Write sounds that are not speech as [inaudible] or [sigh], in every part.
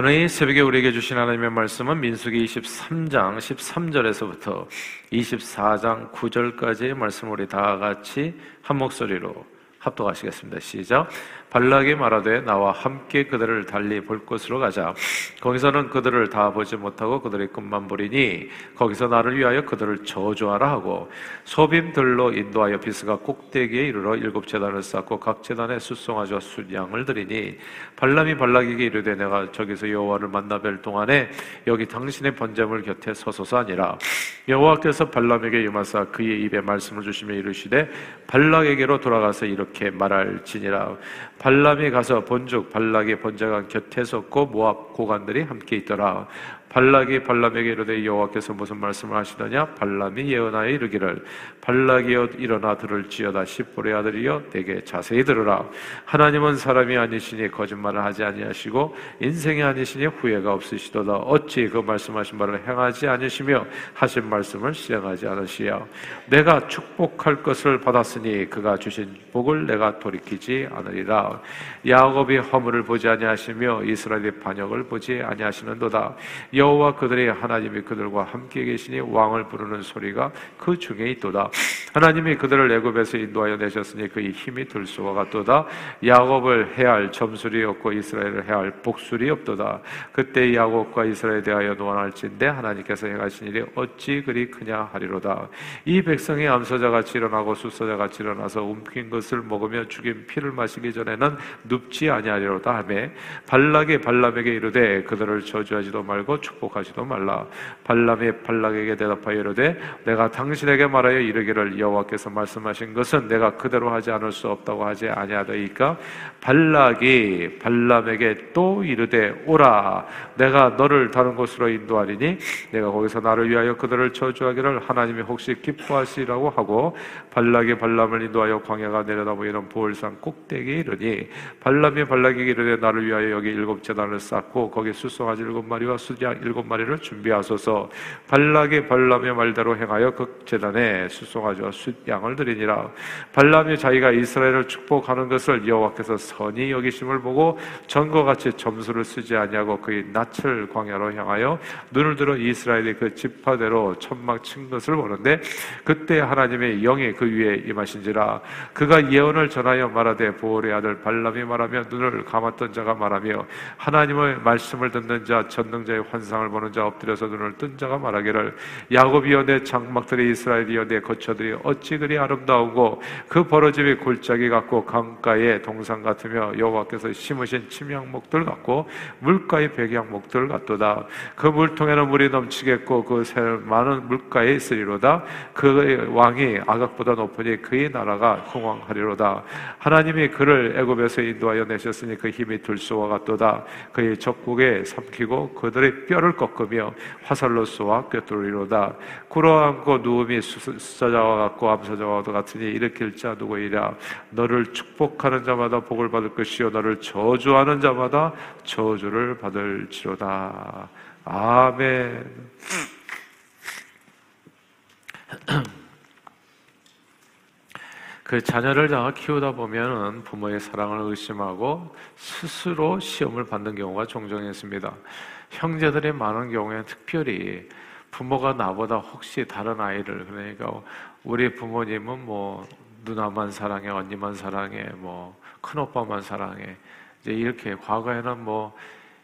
오늘 이 새벽에 우리에게 주신 하나님의 말씀은 민수기 23장 13절에서부터 24장 9절까지의 말씀을 우리 다 같이 한 목소리로 합독하시겠습니다. 시작. 발락이 말하되 나와 함께 그들을 달리 볼 곳으로 가자. 거기서는 그들을 다 보지 못하고 그들의 끝만 보리니 거기서 나를 위하여 그들을 저주하라 하고 소빔들로 인도하여 비스가 꼭대기에 이르러 일곱 재단을 쌓고 각 재단에 숫송아지와 숫양을 드리니 발람이 발락에게 이르되 내가 저기서 여호와를 만나 뵐 동안에 여기 당신의 번제물 곁에 서소서 아니라 여호와께서 발람에게 임하사 그의 입에 말씀을 주시며 이르시되 발락에게로 돌아가서 이렇게 말할지니라 발람이 가서 본즉 발락의 번제가 곁에 섰고 모압 고관들이 함께 있더라. 발락이 발람에게 이르되 여호와께서 무슨 말씀을 하시더냐? 발람이 예언하여 이르기를 발락이여 일어나 들을지어다. 시볼의 아들이여 내게 자세히 들으라. 하나님은 사람이 아니시니 거짓말을 하지 아니하시고 인생이 아니시니 후회가 없으시도다. 어찌 그 말씀하신 바를 행하지 않으시며 하신 말씀을 실행하지 않으시야 내가 축복할 것을 받았으니 그가 주신 복을 내가 돌이키지 않으리라. 야곱이 허물을 보지 아니하시며 이스라엘의 반역을 보지 아니하시는도다 여호와 그들의 하나님이 그들과 함께 계시니 왕을 부르는 소리가 그 중에 있도다. 하나님이 그들을 애굽에서 인도하여 내셨으니 그의 힘이 들소와 같도다. 야곱을 해할 점술이 없고 이스라엘을 해할 복술이 없도다. 그때 야곱과 이스라엘에 대하여 노안할진대 하나님께서 행하신 일이 어찌 그리 크냐 하리로다. 이 백성이 암소자 같이 일어나고 수소자 같이 일어나서 움킨 것을 먹으며 죽인 피를 마시기 전에는 눕지 아니하리로다 하매 발락이 발람에게 이르되 그들을 저주하지도 말고 축복하지도 말라. 발람이 발락에게 대답하여 이르되 내가 당신에게 말하여 이르기를 여호와께서 말씀하신 것은 내가 그대로 하지 않을 수 없다고 하지 아니하더이까 발락이 발람에게 또 이르되 오라 내가 너를 다른 곳으로 인도하리니 내가 거기서 나를 위하여 그들을 저주하기를 하나님이 혹시 기뻐하시라고 하고 발락이 발람을 인도하여 광야가 내려다 보이는 보울산 꼭대기에 이르니 발람이 발락에게 이르되 나를 위하여 여기 일곱 재단을 쌓고 거기 수송아지 일곱 마리와 수장 일곱 마리를 준비하소서. 발락이 발람의 말대로 행하여 그 재단에 수송아지와 숫양을 드리니라. 발람이 자기가 이스라엘을 축복하는 것을 여호와께서 선히 여기심을 보고 전과 같이 점수를 쓰지 아니하고 그의 낯을 광야로 향하여 눈을 들어 이스라엘이 그 지파대로 천막 친 것을 보는데 그때 하나님의 영이 그 위에 임하신지라. 그가 예언을 전하여 말하되 보올의 아들 발람이 말하며 눈을 감았던 자가 말하며 하나님의 말씀을 듣는 자 전능자의 환상 을 보는 자 엎드려서 눈을 뜬 자가 말하기를 야곱이여 내 장막들이 이스라엘이여 내 거처들이 어찌 그리 아름다우고 그 벌어짐이 골짜기 같고 강가의 동상 같으며 여호와께서 심으신 침향목들 같고 물가의 백향목들 같도다. 그 물통에는 물이 넘치겠고 그새 많은 물가에 있으리로다. 그 왕이 아각보다 높으니 그의 나라가 흥왕하리로다. 하나님이 그를 애굽에서 인도하여 내셨으니 그 힘이 들소와 같도다. 그의 적국에 삼키고 그들의 뼈를 꺾으며 화살로 쏘아 꿰뚫리로다. 꿇어앉고 누움이 수사자와 같고 암사자와 같으니 일으킬 자 누구이랴. 너를 축복하는 자마다 복을 받을 것이요. 너를 저주하는 자마다 저주를 받을지로다. 아멘. 그 자녀를 장 키우다 보면은 부모의 사랑을 의심하고 스스로 시험을 받는 경우가 종종 있습니다. 형제들이 많은 경우에는 특별히 부모가 나보다 혹시 다른 아이를 그러니까 우리 부모님은 뭐 누나만 사랑해, 언니만 사랑해, 뭐 큰오빠만 사랑해. 이제 이렇게 과거에는 뭐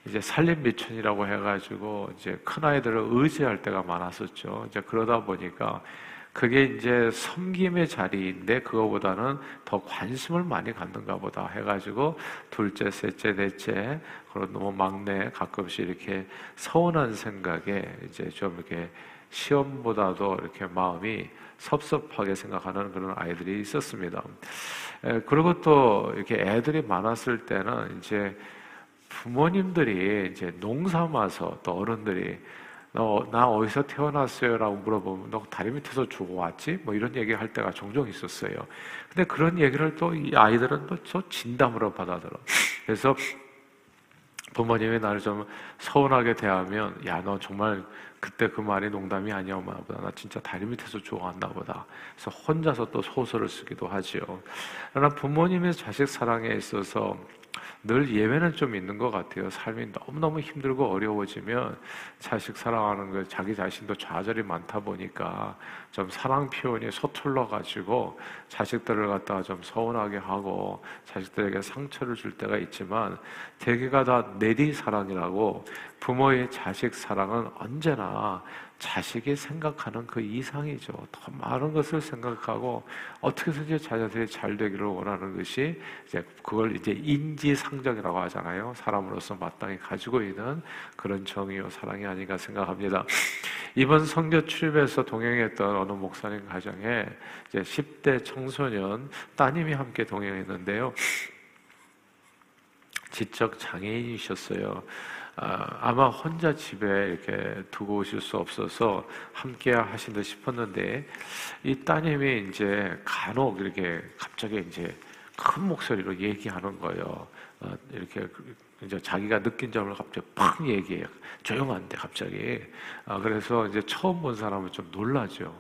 이제 살림 미천이라고 해가지고 이제 큰 아이들을 의지할 때가 많았었죠. 이제 그러다 보니까 그게 이제 섬김의 자리인데 그거보다는 더 관심을 많이 갖는가 보다 해가지고 둘째, 셋째, 넷째 그런 너무 막내 가끔씩 이렇게 서운한 생각에 이제 좀 이렇게 시험보다도 이렇게 마음이 섭섭하게 생각하는 그런 아이들이 있었습니다. 그리고 또 이렇게 애들이 많았을 때는 이제 부모님들이 이제 농삼아서 또 어른들이 너, 나 어디서 태어났어요? 라고 물어보면 너 다리 밑에서 죽어왔지? 뭐 이런 얘기 할 때가 종종 있었어요. 근데 그런 얘기를 또 이 아이들은 또 진담으로 받아들어. 그래서 부모님이 나를 좀 서운하게 대하면, 야, 너 정말 그때 그 말이 농담이 아니었나 보다. 나 진짜 다리 밑에서 죽어왔나 보다. 그래서 혼자서 또 소설을 쓰기도 하지요. 그러나 부모님의 자식 사랑에 있어서 늘 예외는 좀 있는 것 같아요. 삶이 너무너무 힘들고 어려워지면 자식 사랑하는 거 자기 자신도 좌절이 많다 보니까 좀 사랑 표현이 서툴러 가지고 자식들을 갖다가 좀 서운하게 하고 자식들에게 상처를 줄 때가 있지만 대개가 다 내리 사랑이라고 부모의 자식 사랑은 언제나 자식이 생각하는 그 이상이죠. 더 많은 것을 생각하고 어떻게든지 자녀들이 잘 되기를 원하는 것이 이제 그걸 이제 인지상정이라고 하잖아요. 사람으로서 마땅히 가지고 있는 그런 정의요 사랑이 아닌가 생각합니다. 이번 성교 출입에서 동행했던 어느 목사님 가정에 이제 10대 청소년 따님이 함께 동행했는데요. 지적 장애인이셨어요. 아, 마 혼자 집에 이렇게 두고 오실 수 없어서 함께 하신 듯 싶었는데 이 따님이 이제 간혹 이렇게 갑자기 이제 큰 목소리로 얘기하는 거예요. 어, 이렇게 이제 자기가 느낀 점을 갑자기 팍 얘기해요. 조용한데 갑자기. 아, 그래서 이제 처음 본 사람은 좀 놀라죠.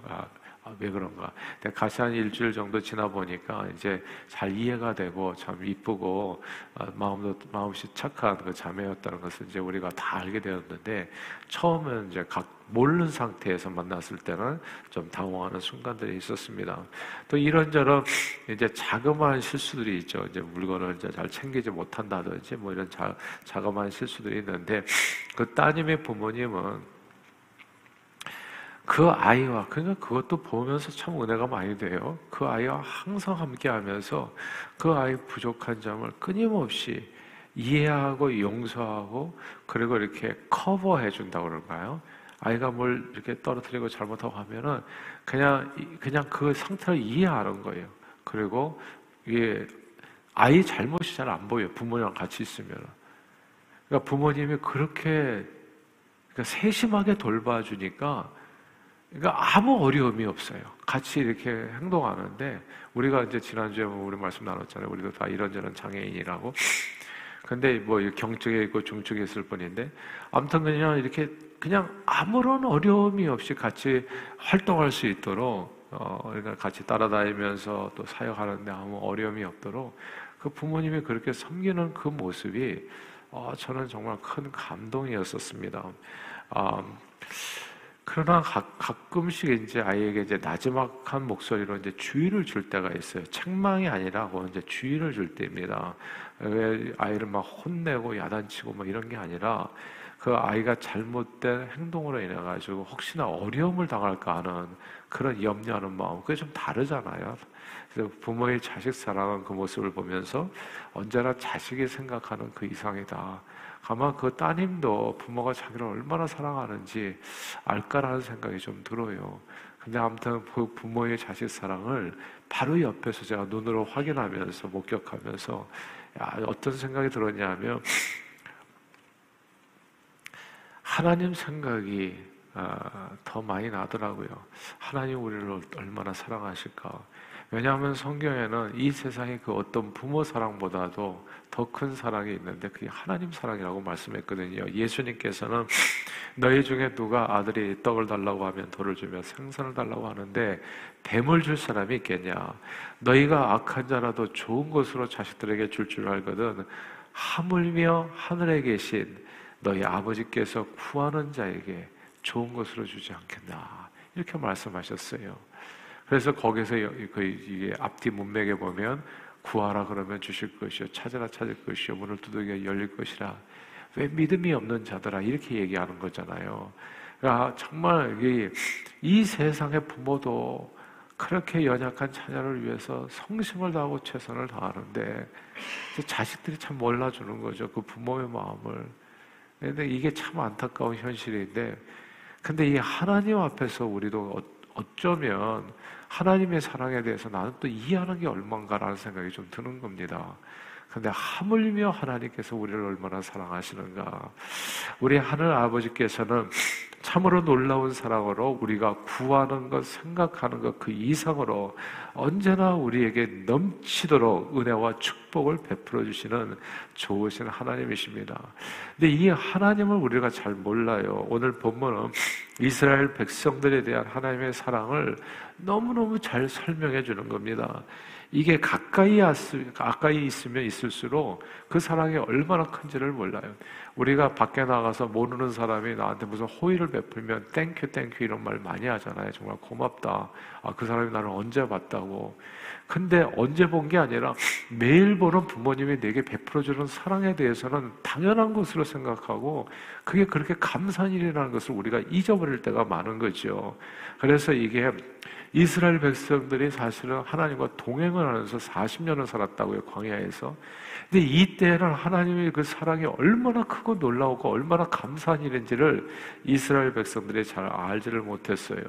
아, 아, 왜 그런가? 같이 한 일주일 정도 지나 보니까 이제 잘 이해가 되고 참 이쁘고 아, 마음도 마음씨 착한 그 자매였다는 것을 이제 우리가 다 알게 되었는데 처음엔 이제 각 모르는 상태에서 만났을 때는 좀 당황하는 순간들이 있었습니다. 또 이런저런 이제 자그마한 실수들이 있죠. 이제 물건을 이제 잘 챙기지 못한다든지 뭐 이런 자, 자그마한 실수들이 있는데 그 따님의 부모님은 그 아이와 그러니까 그것도 보면서 참 은혜가 많이 돼요. 그 아이와 항상 함께 하면서 그 아이 부족한 점을 끊임없이 이해하고 용서하고 그리고 이렇게 커버해 준다고 그럴까요? 아이가 뭘 이렇게 떨어뜨리고 잘못하고 하면은 그냥 그냥 그 상태를 이해하는 거예요. 그리고 이게 아이 잘못이 잘 안 보여요. 부모님랑 같이 있으면. 그러니까 부모님이 그렇게 그러니까 세심하게 돌봐주니까 그러니까 아무 어려움이 없어요. 같이 이렇게 행동하는데 우리가 이제 지난주에 뭐 우리 말씀 나눴잖아요. 우리도 다 이런저런 장애인이라고. 근데 뭐 경증에 있고 중증에 있을 뿐인데 아무튼 그냥 이렇게 그냥 아무런 어려움이 없이 같이 활동할 수 있도록 어 그러니까 같이 따라다니면서 또 사역하는데 아무 어려움이 없도록 그 부모님이 그렇게 섬기는 그 모습이 어 저는 정말 큰 감동이었었습니다. 어, 그러나 가, 끔씩 이제 아이에게 이제 나지막한 목소리로 이제 주의를 줄 때가 있어요. 책망이 아니라 고 이제 주의를 줄 때입니다. 왜 아이를 막 혼내고 야단치고 막 이런 게 아니라 그 아이가 잘못된 행동으로 인해 가지고 혹시나 어려움을 당할까 하는 그런 염려하는 마음 그게 좀 다르잖아요. 그래서 부모의 자식 사랑한 그 모습을 보면서 언제나 자식이 생각하는 그 이상이다. 아마 그 따님도 부모가 자기를 얼마나 사랑하는지 알까라는 생각이 좀 들어요. 근데 아무튼 그 부모의 자식 사랑을 바로 옆에서 제가 눈으로 확인하면서 목격하면서 야, 어떤 생각이 들었냐면 하나님 생각이 아, 더 많이 나더라고요. 하나님 우리를 얼마나 사랑하실까. 왜냐하면 성경에는 이 세상의 그 어떤 부모 사랑보다도 더 큰 사랑이 있는데 그게 하나님 사랑이라고 말씀했거든요. 예수님께서는 너희 중에 누가 아들이 떡을 달라고 하면 돌을 주며 생선을 달라고 하는데 뱀을 줄 사람이 있겠냐? 너희가 악한 자라도 좋은 것으로 자식들에게 줄줄 줄 알거든. 하물며 하늘에 계신 너희 아버지께서 구하는 자에게 좋은 것으로 주지 않겠나? 이렇게 말씀하셨어요. 그래서 거기서 그 이게 앞뒤 문맥에 보면 구하라 그러면 주실 것이요 찾으라 찾을 것이요 문을 두드겨 열릴 것이라 왜 믿음이 없는 자들아 이렇게 얘기하는 거잖아요. 그러니까 정말 이, 이 세상의 부모도 그렇게 연약한 자녀를 위해서 성심을 다하고 최선을 다하는데 자식들이 참 몰라주는 거죠. 그 부모의 마음을. 근데 이게 참 안타까운 현실인데 근데 이 하나님 앞에서 우리도 어쩌면 하나님의 사랑에 대해서 나는 또 이해하는 게 얼만가라는 생각이 좀 드는 겁니다. 근데 하물며 하나님께서 우리를 얼마나 사랑하시는가. 우리 하늘 아버지께서는 참으로 놀라운 사랑으로 우리가 구하는 것, 생각하는 것 그 이상으로 언제나 우리에게 넘치도록 은혜와 축복을 베풀어 주시는 좋으신 하나님이십니다. 근데 이 하나님을 우리가 잘 몰라요. 오늘 본문은 이스라엘 백성들에 대한 하나님의 사랑을 너무너무 잘 설명해 주는 겁니다. 이게 가까이, 가까이 있으면 있을수록 그 사랑이 얼마나 큰지를 몰라요. 우리가 밖에 나가서 모르는 사람이 나한테 무슨 호의를 베풀면 thank you thank you 이런 말 많이 하잖아요. 정말 고맙다. 아, 그 사람이 나를 언제 봤다고. 근데 언제 본 게 아니라 매일 보는 부모님이 내게 베풀어주는 사랑에 대해서는 당연한 것으로 생각하고 그게 그렇게 감사한 일이라는 것을 우리가 잊어버릴 때가 많은 거죠. 그래서 이게 이스라엘 백성들이 사실은 하나님과 동행을 하면서 40년을 살았다고요, 광야에서. 근데 이때는 하나님의 그 사랑이 얼마나 크고 놀라우고 얼마나 감사한 일인지를 이스라엘 백성들이 잘 알지를 못했어요.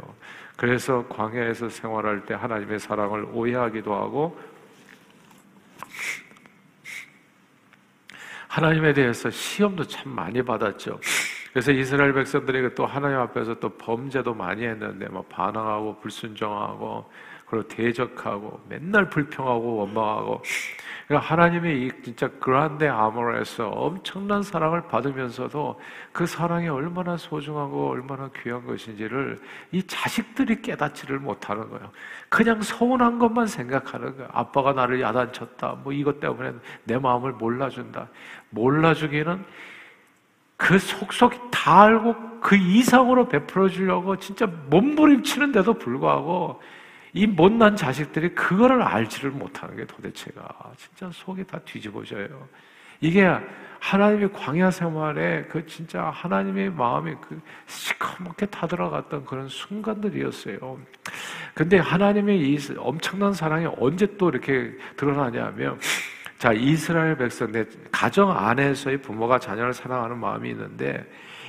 그래서 광야에서 생활할 때 하나님의 사랑을 오해하기도 하고 하나님에 대해서 시험도 참 많이 받았죠. 그래서 이스라엘 백성들이 또 하나님 앞에서 또 범죄도 많이 했는데 뭐 반항하고 불순종하고 그리고 대적하고 맨날 불평하고 원망하고 그러니까 하나님의 이 진짜 그란데 아모레에서 엄청난 사랑을 받으면서도 그 사랑이 얼마나 소중하고 얼마나 귀한 것인지를 이 자식들이 깨닫지를 못하는 거예요. 그냥 서운한 것만 생각하는 거예요. 아빠가 나를 야단쳤다. 뭐 이것 때문에 내 마음을 몰라준다. 몰라주기는 그 속속이 다 알고 그 이상으로 베풀어 주려고 진짜 몸부림치는데도 불구하고 이 못난 자식들이 그거를 알지를 못하는 게 도대체가 진짜 속이 다 뒤집어져요. 이게 하나님의 광야 생활에 그 진짜 하나님의 마음이 그 시커멓게 타들어갔던 그런 순간들이었어요. 근데 하나님의 이 엄청난 사랑이 언제 또 이렇게 드러나냐면 자, 이스라엘 백성, 내 가정 안에서의 부모가 자녀를 사랑하는 마음이 있는데,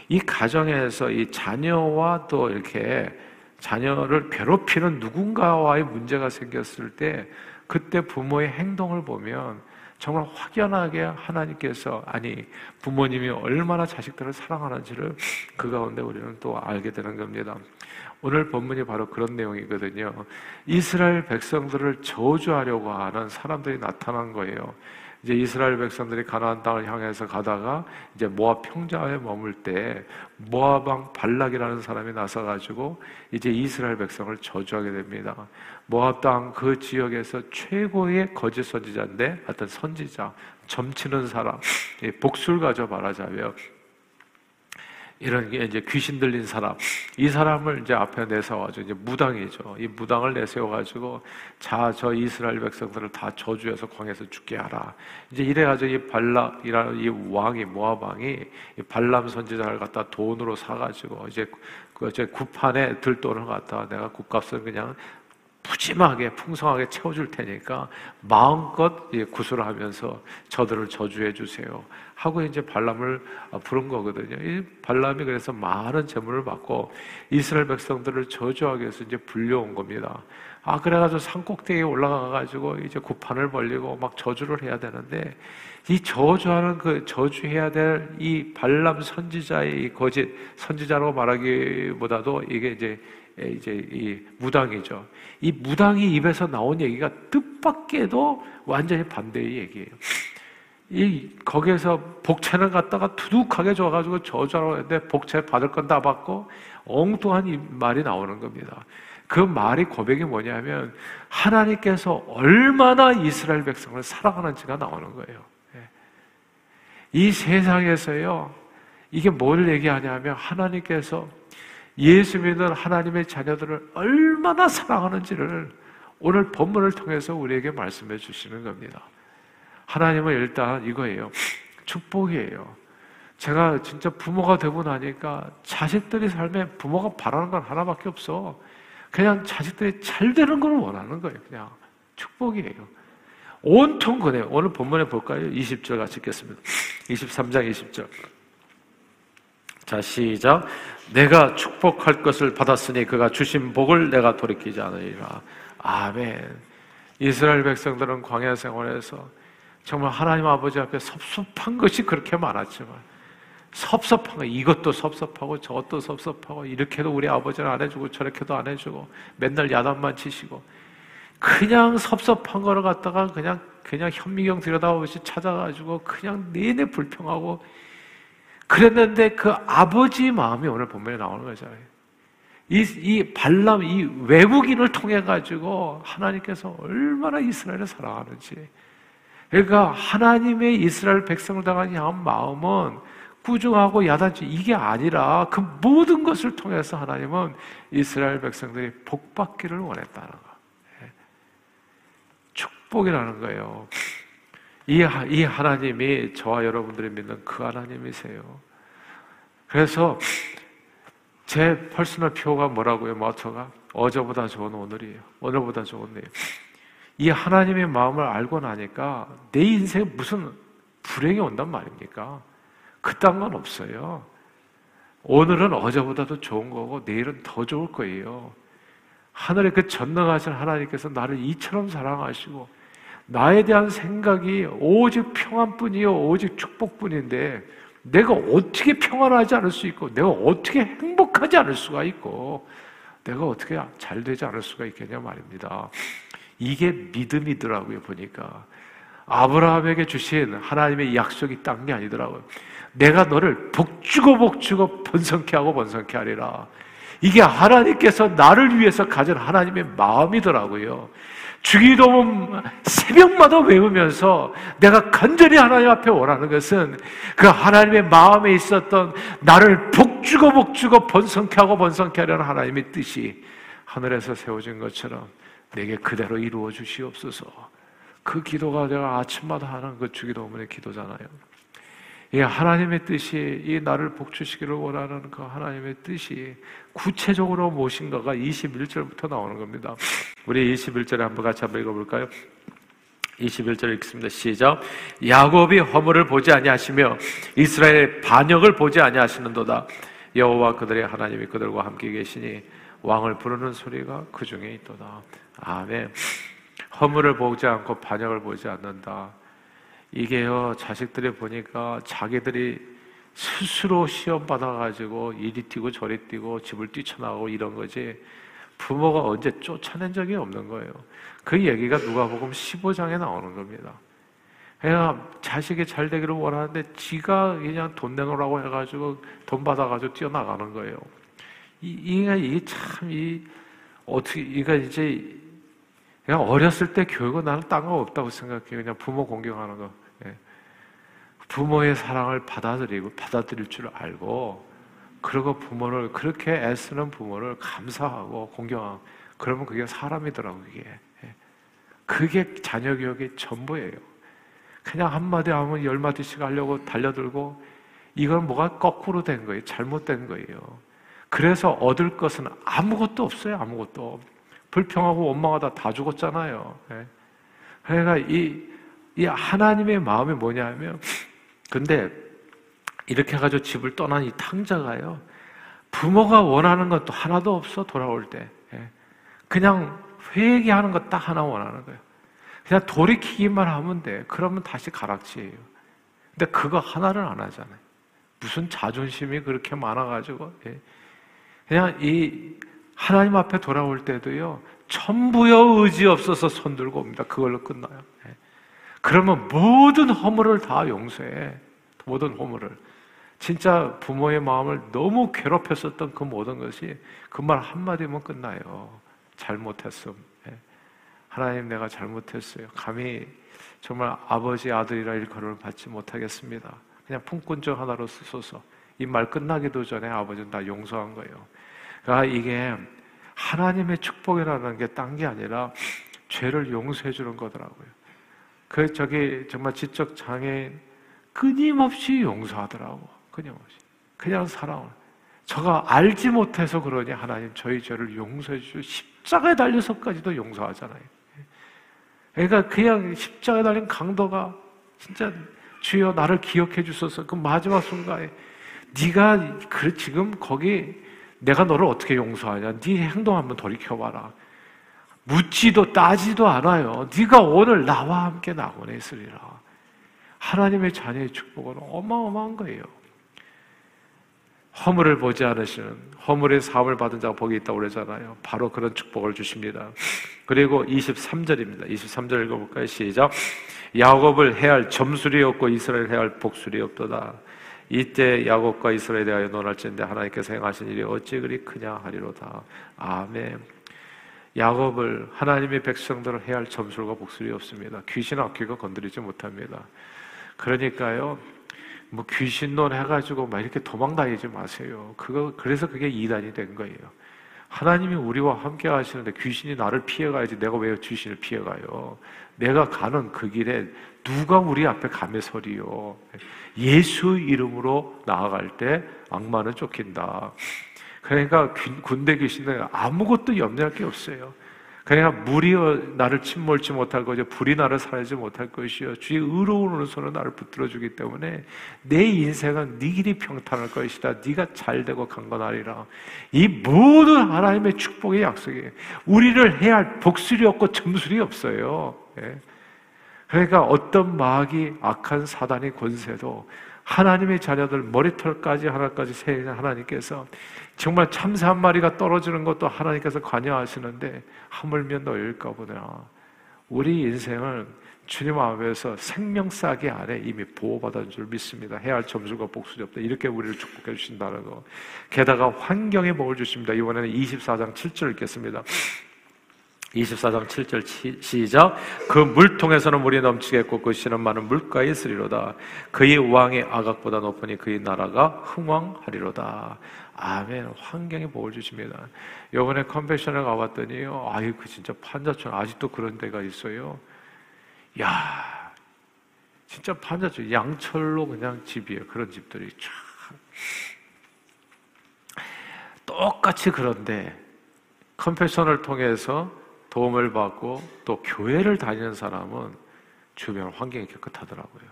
이 가정에서 이 자녀와 또 이렇게 자녀를 괴롭히는 누군가와의 문제가 생겼을 때, 그때 부모의 행동을 보면 정말 확연하게 하나님께서, 아니, 부모님이 얼마나 자식들을 사랑하는지를 그 가운데 우리는 또 알게 되는 겁니다. 오늘 본문이 바로 그런 내용이거든요. 이스라엘 백성들을 저주하려고 하는 사람들이 나타난 거예요. 이제 이스라엘 백성들이 가나안 땅을 향해서 가다가 이제 모압 평자에 머물 때 모압 왕 발락이라는 사람이 나서 가지고 이제 이스라엘 백성을 저주하게 됩니다. 모압 땅 그 지역에서 최고의 거짓 선지자인데 어떤 선지자 점치는 사람 복술가죠 말하자면 이런 게 이제 귀신 들린 사람, 이 사람을 이제 앞에 내세워가지고 이제 무당이죠. 이 무당을 내세워가지고 자, 저 이스라엘 백성들을 다 저주해서 광에서 죽게 하라. 이제 이래가지고 이 발락이라는 이 왕이, 모압 왕이 이 발람 선지자를 갖다 돈으로 사가지고 이제 그 이제 구판에 들돈을 갖다가 내가 국값을 그냥 푸짐하게 풍성하게 채워줄 테니까 마음껏 구슬하면서 저들을 저주해 주세요. 하고 이제 발람을 부른 거거든요. 이 발람이 그래서 많은 재물을 받고 이스라엘 백성들을 저주하기 위해서 이제 불려온 겁니다. 아 그래가지고 산 꼭대기에 올라가가지고 이제 구판을 벌리고 막 저주를 해야 되는데 이 저주하는 그 저주해야 될 이 발람 선지자의 이 거짓 선지자라고 말하기보다도 이게 이제 이제 이 무당이죠. 이 무당이 입에서 나온 얘기가 뜻밖에도 완전히 반대의 얘기예요. 이 거기에서 복채는 갖다가 두둑하게 줘가지고 했는데 복채 받을 건 다 받고 엉뚱한 이 말이 나오는 겁니다. 그 말이 고백이 뭐냐면 하나님께서 얼마나 이스라엘 백성을 사랑하는지가 나오는 거예요. 예. 이 세상에서요, 이게 뭘 얘기하냐면 하나님께서 예수 믿는 하나님의 자녀들을 얼마나 사랑하는지를 오늘 본문을 통해서 우리에게 말씀해 주시는 겁니다. 하나님은 일단 이거예요. 축복이에요. 제가 진짜 부모가 되고 나니까 자식들이 삶에 부모가 바라는 건 하나밖에 없어. 그냥 자식들이 잘 되는 걸 원하는 거예요. 그냥 축복이에요. 온통 그래요. 오늘 본문에 볼까요? 20절 같이 읽겠습니다. 23장 20절. 자, 시작. 내가 축복할 것을 받았으니 그가 주신 복을 내가 돌이키지 않으리라. 아멘. 이스라엘 백성들은 광야 생활에서 정말 하나님 아버지 앞에 섭섭한 것이 그렇게 많았지만 섭섭한 거 이것도 섭섭하고 저것도 섭섭하고 이렇게도 우리 아버지는 안 해주고 저렇게도 안 해주고 맨날 야단만 치시고 그냥 섭섭한 거를 갖다가 그냥 그냥 현미경 들여다보듯이 찾아가지고 그냥 내내 불평하고 그랬는데 그 아버지 마음이 오늘 본문에 나오는 거잖아요. 이, 이 발람, 이 외국인을 통해 가지고 하나님께서 얼마나 이스라엘을 사랑하는지. 그러니까 하나님의 이스라엘 백성을 당한 마음은 꾸중하고 야단치 이게 아니라 그 모든 것을 통해서 하나님은 이스라엘 백성들이 복받기를 원했다는 거. 예. 축복이라는 거예요. 이, 이 하나님이 저와 여러분들이 믿는 그 하나님이세요. 그래서 제 personal 표가 뭐라고요? 모토가 어제보다 좋은 오늘이에요. 오늘보다 좋은 내일. 이 하나님의 마음을 알고 나니까 내 인생에 무슨 불행이 온단 말입니까? 그딴 건 없어요. 오늘은 어제보다도 좋은 거고 내일은 더 좋을 거예요. 하늘의 그 전능하신 하나님께서 나를 이처럼 사랑하시고 나에 대한 생각이 오직 평안뿐이요 오직 축복뿐인데 내가 어떻게 평안하지 않을 수 있고 내가 어떻게 행복하지 않을 수가 있고 내가 어떻게 잘 되지 않을 수가 있겠냐 말입니다. 이게 믿음이더라고요 보니까 아브라함에게 주신 하나님의 약속이 딴 게 아니더라고요. 내가 너를 복주고 복주고 번성케 하고 번성케 하리라. 이게 하나님께서 나를 위해서 가진 하나님의 마음이더라고요. 주기도문 새벽마다 외우면서 내가 간절히 하나님 앞에 원하는 것은 그 하나님의 마음에 있었던 나를 복주고 복주고 번성케 하고 번성케 하려는 하나님의 뜻이 하늘에서 세워진 것처럼 내게 그대로 이루어 주시옵소서. 그 기도가 내가 아침마다 하는 그 주기도문의 기도잖아요. 이 하나님의 뜻이 이 나를 복주시기를 원하는 그 하나님의 뜻이 구체적으로 무엇인가가 21절부터 나오는 겁니다. 우리 21절에 한번 같이 한번 읽어볼까요? 21절 읽습니다. 시작. 야곱이 허물을 보지 아니하시며 이스라엘 반역을 보지 아니하시는도다. 여호와 그들의 하나님이 그들과 함께 계시니 왕을 부르는 소리가 그 중에 있도다. 아멘. 허물을 보지 않고 반역을 보지 않는다. 이게요, 자식들이 보니까 자기들이 스스로 시험 받아가지고 이리 뛰고 저리 뛰고 집을 뛰쳐나가고 이런 거지 부모가 언제 쫓아낸 적이 없는 거예요. 그 얘기가 누가복음 15장에 나오는 겁니다. 그냥 자식이 잘 되기를 원하는데 지가 그냥 돈 내놓으라고 해가지고 돈 받아가지고 뛰어나가는 거예요. 이, 이게, 참, 이, 어떻게, 이가 이제 그냥 어렸을 때 교육은 나는 딴거 없다고 생각해요. 그냥 부모 공경하는 거. 예. 부모의 사랑을 받아들이고 받아들일 줄 알고 그리고 부모를 그렇게 애쓰는 부모를 감사하고 공경하고 그러면 그게 사람이더라고 그게. 예. 그게 자녀 교육의 전부예요. 그냥 한 마디 하면 열 마디씩 하려고 달려들고 이건 뭐가 거꾸로 된 거예요. 잘못된 거예요. 그래서 얻을 것은 아무것도 없어요. 아무것도. 불평하고 원망하다 다 죽었잖아요. 예. 그러니까 이, 이 하나님의 마음이 뭐냐면, 근데 이렇게 해가지고 집을 떠난 이 탕자가요, 부모가 원하는 것도 하나도 없어, 돌아올 때. 예. 그냥 회개하는 것 딱 하나 원하는 거예요. 그냥 돌이키기만 하면 돼. 그러면 다시 가락지예요. 근데 그거 하나를 안 하잖아요. 무슨 자존심이 그렇게 많아가지고, 예. 그냥 이 하나님 앞에 돌아올 때도요, 천부여 의지 없어서 손 들고 옵니다. 그걸로 끝나요. 예. 그러면 모든 허물을 다 용서해. 모든 허물을. 진짜 부모의 마음을 너무 괴롭혔었던 그 모든 것이 그 말 한마디면 끝나요. 잘못했음. 예. 하나님 내가 잘못했어요. 감히 정말 아버지 아들이라 일컬음을 받지 못하겠습니다. 그냥 품꾼적 하나로 쓰소서. 이 말 끝나기도 전에 아버지는 다 용서한 거예요. 그러니까 이게 하나님의 축복이라는 게 딴 게 아니라 죄를 용서해 주는 거더라고요. 그 저기 정말 지적 장애인 끊임없이 용서하더라고. 끊임없이. 그냥 살아오 저가 알지 못해서 그러니 하나님 저희 죄를 용서해 주시고 십자가에 달려서까지도 용서하잖아요. 그러니까 그냥 십자가에 달린 강도가 진짜 주여 나를 기억해 주소서 그 마지막 순간에 네가 그 지금 거기 내가 너를 어떻게 용서하냐? 네 행동 한번 돌이켜봐라. 묻지도 따지도 않아요. 네가 오늘 나와 함께 낙원에 있으리라. 하나님의 자녀의 축복은 어마어마한 거예요. 허물을 보지 않으시는 허물의 사함을 받은 자가 복이 있다고 그러잖아요. 바로 그런 축복을 주십니다. 그리고 23절입니다. 23절 읽어볼까요? 시작. 야곱을 해할 점술이 없고 이스라엘 해할 복술이 없도다. 이때 야곱과 이스라엘에 대하여 논할진데 하나님께서 행하신 일이 어찌 그리 크냐 하리로다. 아멘. 야곱을 하나님의 백성들을 해야 할 점술과 복술이 없습니다. 귀신 악귀가 건드리지 못합니다. 그러니까요. 뭐 귀신론 해가지고 막 이렇게 도망 다니지 마세요. 그거 그래서 그게 이단이 된 거예요. 하나님이 우리와 함께 하시는데 귀신이 나를 피해가야지 내가 왜 귀신을 피해가요? 내가 가는 그 길에 누가 우리 앞에 감에 서리요? 예수 이름으로 나아갈 때 악마는 쫓긴다. 그러니까 군대 귀신은 아무것도 염려할 게 없어요. 그러니까 물이 나를 침몰지 못할 것이요 불이 나를 사르지 못할 것이요 주의 의로운 오른손은 나를 붙들어 주기 때문에 내 인생은 네 길이 평탄할 것이다 네가 잘되고 강건하리라 이 모든 하나님의 축복의 약속이에요 우리를 해야 할 복술이 없고 점술이 없어요 예. 그러니까 어떤 마귀 악한 사단의 권세도 하나님의 자녀들 머리털까지 하나까지 세는 하나님께서 정말 참새 한 마리가 떨어지는 것도 하나님께서 관여하시는데 하물며 너일까 보다. 우리 인생을 주님 앞에서 생명싸게 안에 이미 보호받은 줄 믿습니다. 해야 할 점수가 복수이 없다. 이렇게 우리를 축복해 주신다는 거. 게다가 환경에 복을 주십니다. 이번에는 24장 7절 읽겠습니다. 24장 7절 시작. 그 물통에서는 물이 넘치겠고 그 씨는 많은 물가에 있으리로다. 그의 왕의 아각보다 높으니 그의 나라가 흥왕하리로다. 아멘. 환경에 복을 주십니다. 요번에 컨벤션을 가봤더니요. 아이, 그 진짜 판자촌 아직도 그런 데가 있어요. 야 진짜 판자촌 양철로 그냥 집이에요. 그런 집들이 참. 똑같이 그런데 컨페션을 통해서 도움을 받고 또 교회를 다니는 사람은 주변 환경이 깨끗하더라고요.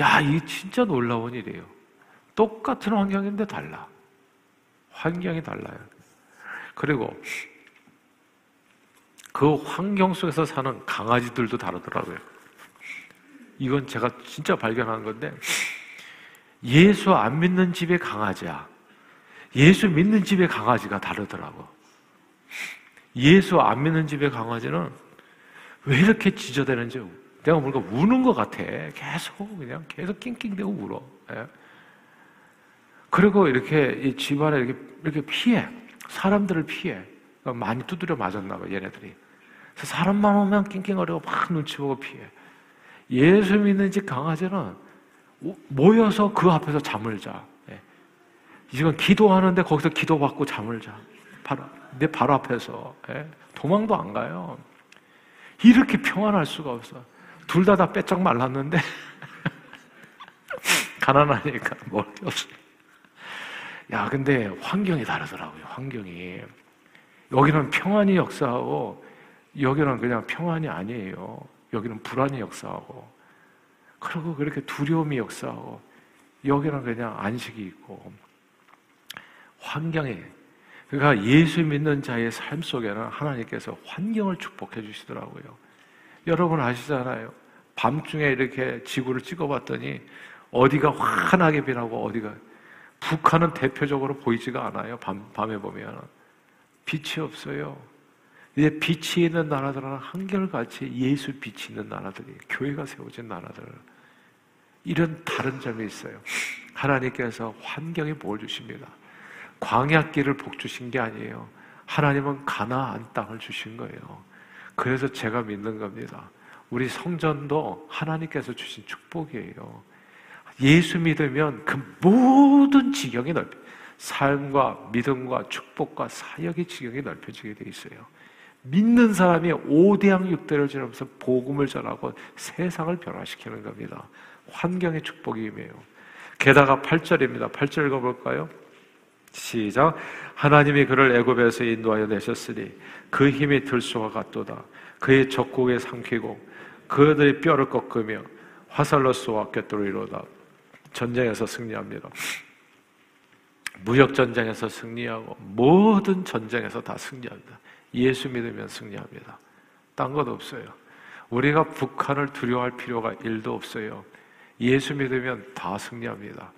야, 이 진짜 놀라운 일이에요. 똑같은 환경인데 달라. 환경이 달라요. 그리고 그 환경 속에서 사는 강아지들도 다르더라고요. 이건 제가 진짜 발견한 건데, 예수 안 믿는 집의 강아지야. 예수 믿는 집의 강아지가 다르더라고. 예수 안 믿는 집의 강아지는 왜 이렇게 지저대는지 내가 뭔가 우는 것 같아. 계속 그냥 계속 낑낑대고 울어. 예? 그리고 이렇게 집안에 이렇게, 이렇게 피해. 사람들을 피해. 그러니까 많이 두드려 맞았나 봐, 얘네들이. 그래서 사람만 오면 낑낑거리고 막 눈치 보고 피해. 예수 믿는 집 강아지는 모여서 그 앞에서 잠을 자. 예. 이건 기도하는데 거기서 기도받고 잠을 자. 내 바로 앞에서. 예. 도망도 안 가요. 이렇게 평안할 수가 없어. 둘 다 다 빼짝 말랐는데, [laughs] 가난하니까 먹을 게 없어. 야, 근데 환경이 다르더라고요, 환경이. 여기는 평안이 역사하고, 여기는 그냥 평안이 아니에요. 여기는 불안이 역사하고, 그리고 그렇게 두려움이 역사하고, 여기는 그냥 안식이 있고, 환경이. 그러니까 예수 믿는 자의 삶 속에는 하나님께서 환경을 축복해 주시더라고요. 여러분 아시잖아요. 밤중에 이렇게 지구를 찍어봤더니 어디가 환하게 빛나고 어디가 북한은 대표적으로 보이지가 않아요. 밤, 밤에 보면. 빛이 없어요. 이제 빛이 있는 나라들은 한결같이 예수 빛이 있는 나라들이, 교회가 세워진 나라들. 이런 다른 점이 있어요. 하나님께서 환경에 뭘 주십니다. 광야길을 복 주신 게 아니에요. 하나님은 가나안 땅을 주신 거예요. 그래서 제가 믿는 겁니다. 우리 성전도 하나님께서 주신 축복이에요. 예수 믿으면 그 모든 지경이 넓혀 삶과 믿음과 축복과 사역의 지경이 넓혀지게 돼 있어요. 믿는 사람이 오대양 육대를 지나면서 복음을 전하고 세상을 변화시키는 겁니다. 환경의 축복이 임해요. 게다가 8절입니다. 8절 읽어볼까요? 시작. 하나님이 그를 애굽에서 인도하여 내셨으니 그 힘이 들소와 같도다. 그의 적국에 삼키고 그들의 뼈를 꺾으며 화살로 쏘아 꿰뚫이로다. 전쟁에서 승리합니다. 무역 전쟁에서 승리하고 모든 전쟁에서 다 승리합니다. 예수 믿으면 승리합니다. 딴 것 없어요. 우리가 북한을 두려워할 필요가 일도 없어요. 예수 믿으면 다 승리합니다.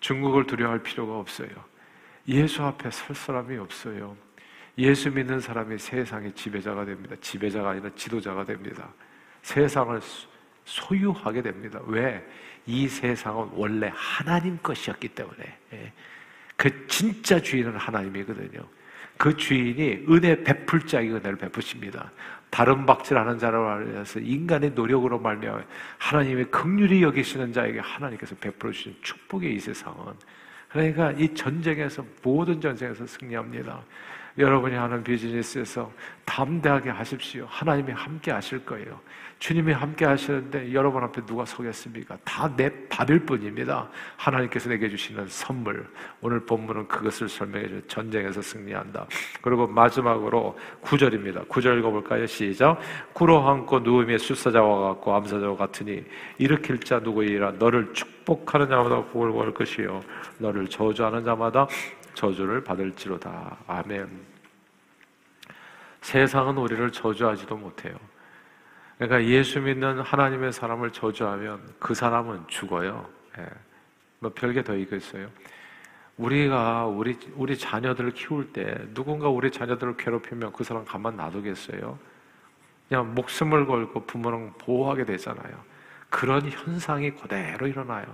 중국을 두려워할 필요가 없어요. 예수 앞에 설 사람이 없어요. 예수 믿는 사람이 세상의 지배자가 됩니다. 지배자가 아니라 지도자가 됩니다. 세상을 소유하게 됩니다. 왜? 이 세상은 원래 하나님 것이었기 때문에. 예. 그 진짜 주인은 하나님이거든요. 그 주인이 은혜 베풀 자에게 은혜를 베푸십니다. 다른 박질하는 자를 알려서 인간의 노력으로 말미암아 하나님의 긍휼히 여기시는 자에게 하나님께서 베풀어 주신 축복의 이 세상은 그러니까 이 전쟁에서 모든 전쟁에서 승리합니다. 여러분이 하는 비즈니스에서 담대하게 하십시오. 하나님이 함께 하실 거예요. 주님이 함께 하시는데 여러분 앞에 누가 서겠습니까? 다 내 받을 뿐입니다. 하나님께서 내게 주시는 선물. 오늘 본문은 그것을 설명해 줘. 전쟁에서 승리한다. 그리고 마지막으로 구절입니다. 구절 읽어볼까요? 시작. 구로 함고 누움의 술사자와 같고 암사자와 같으니 일으킬 자 누구이라 너를 축복하는 자마다 복을 받을 것이요 너를 저주하는 자마다 저주를 받을지로다. 아멘. 세상은 우리를 저주하지도 못해요. 그러니까 예수 믿는 하나님의 사람을 저주하면 그 사람은 죽어요. 예. 뭐 별게 더 있겠어요. 우리가 우리 우리 자녀들을 키울 때 누군가 우리 자녀들을 괴롭히면 그 사람 가만 놔두겠어요? 그냥 목숨을 걸고 부모는 보호하게 되잖아요. 그런 현상이 그대로 일어나요.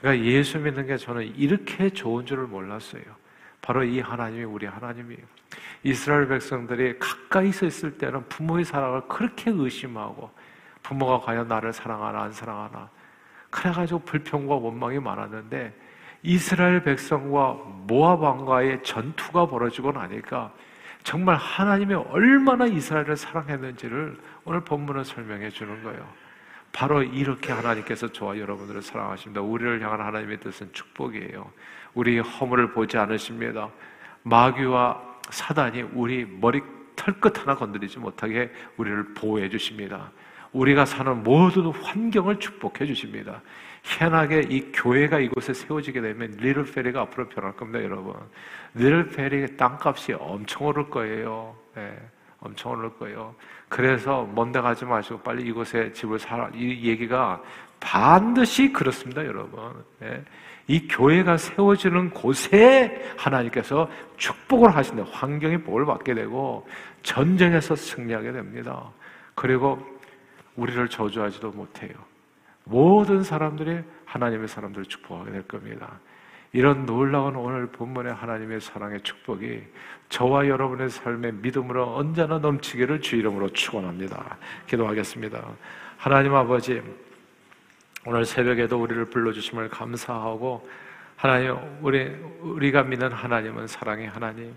그러니까 예수 믿는 게 저는 이렇게 좋은 줄을 몰랐어요. 바로 이 하나님이 우리 하나님이에요. 이스라엘 백성들이 가까이서 있을 때는 부모의 사랑을 그렇게 의심하고 부모가 과연 나를 사랑하나 안 사랑하나 그래가지고 불평과 원망이 많았는데 이스라엘 백성과 모압 왕과의 전투가 벌어지고 나니까 정말 하나님이 얼마나 이스라엘을 사랑했는지를 오늘 본문은 설명해 주는 거예요. 바로 이렇게 하나님께서 저와 여러분들을 사랑하십니다. 우리를 향한 하나님의 뜻은 축복이에요. 우리 허물을 보지 않으십니다. 마귀와 사단이 우리 머리 털끝 하나 건드리지 못하게 우리를 보호해 주십니다. 우리가 사는 모든 환경을 축복해 주십니다. 희한하게 이 교회가 이곳에 세워지게 되면 리를 페리가 앞으로 변할 겁니다, 여러분. 리를 페리 땅값이 엄청 오를 거예요. 네, 엄청 오를 거예요. 그래서 먼데 가지 마시고 빨리 이곳에 집을 사라. 이 얘기가 반드시 그렇습니다, 여러분. 네. 이 교회가 세워지는 곳에 하나님께서 축복을 하신다. 환경이 복을 받게 되고 전쟁에서 승리하게 됩니다. 그리고 우리를 저주하지도 못해요. 모든 사람들이 하나님의 사람들을 축복하게 될 겁니다. 이런 놀라운 오늘 본문의 하나님의 사랑의 축복이 저와 여러분의 삶의 믿음으로 언제나 넘치기를 주 이름으로 축원합니다. 기도하겠습니다. 하나님 아버지 오늘 새벽에도 우리를 불러 주심을 감사하고 하나님 우리 우리가 믿는 하나님은 사랑의 하나님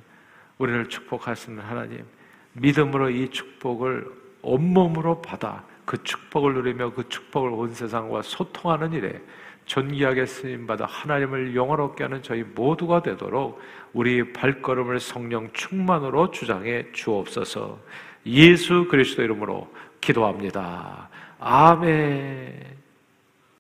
우리를 축복하시는 하나님 믿음으로 이 축복을 온몸으로 받아 그 축복을 누리며 그 축복을 온 세상과 소통하는 일에 존귀하게 쓰임받아 하나님을 영원롭게 하는 저희 모두가 되도록 우리 발걸음을 성령 충만으로 주장해 주옵소서 예수 그리스도 이름으로 기도합니다. 아멘.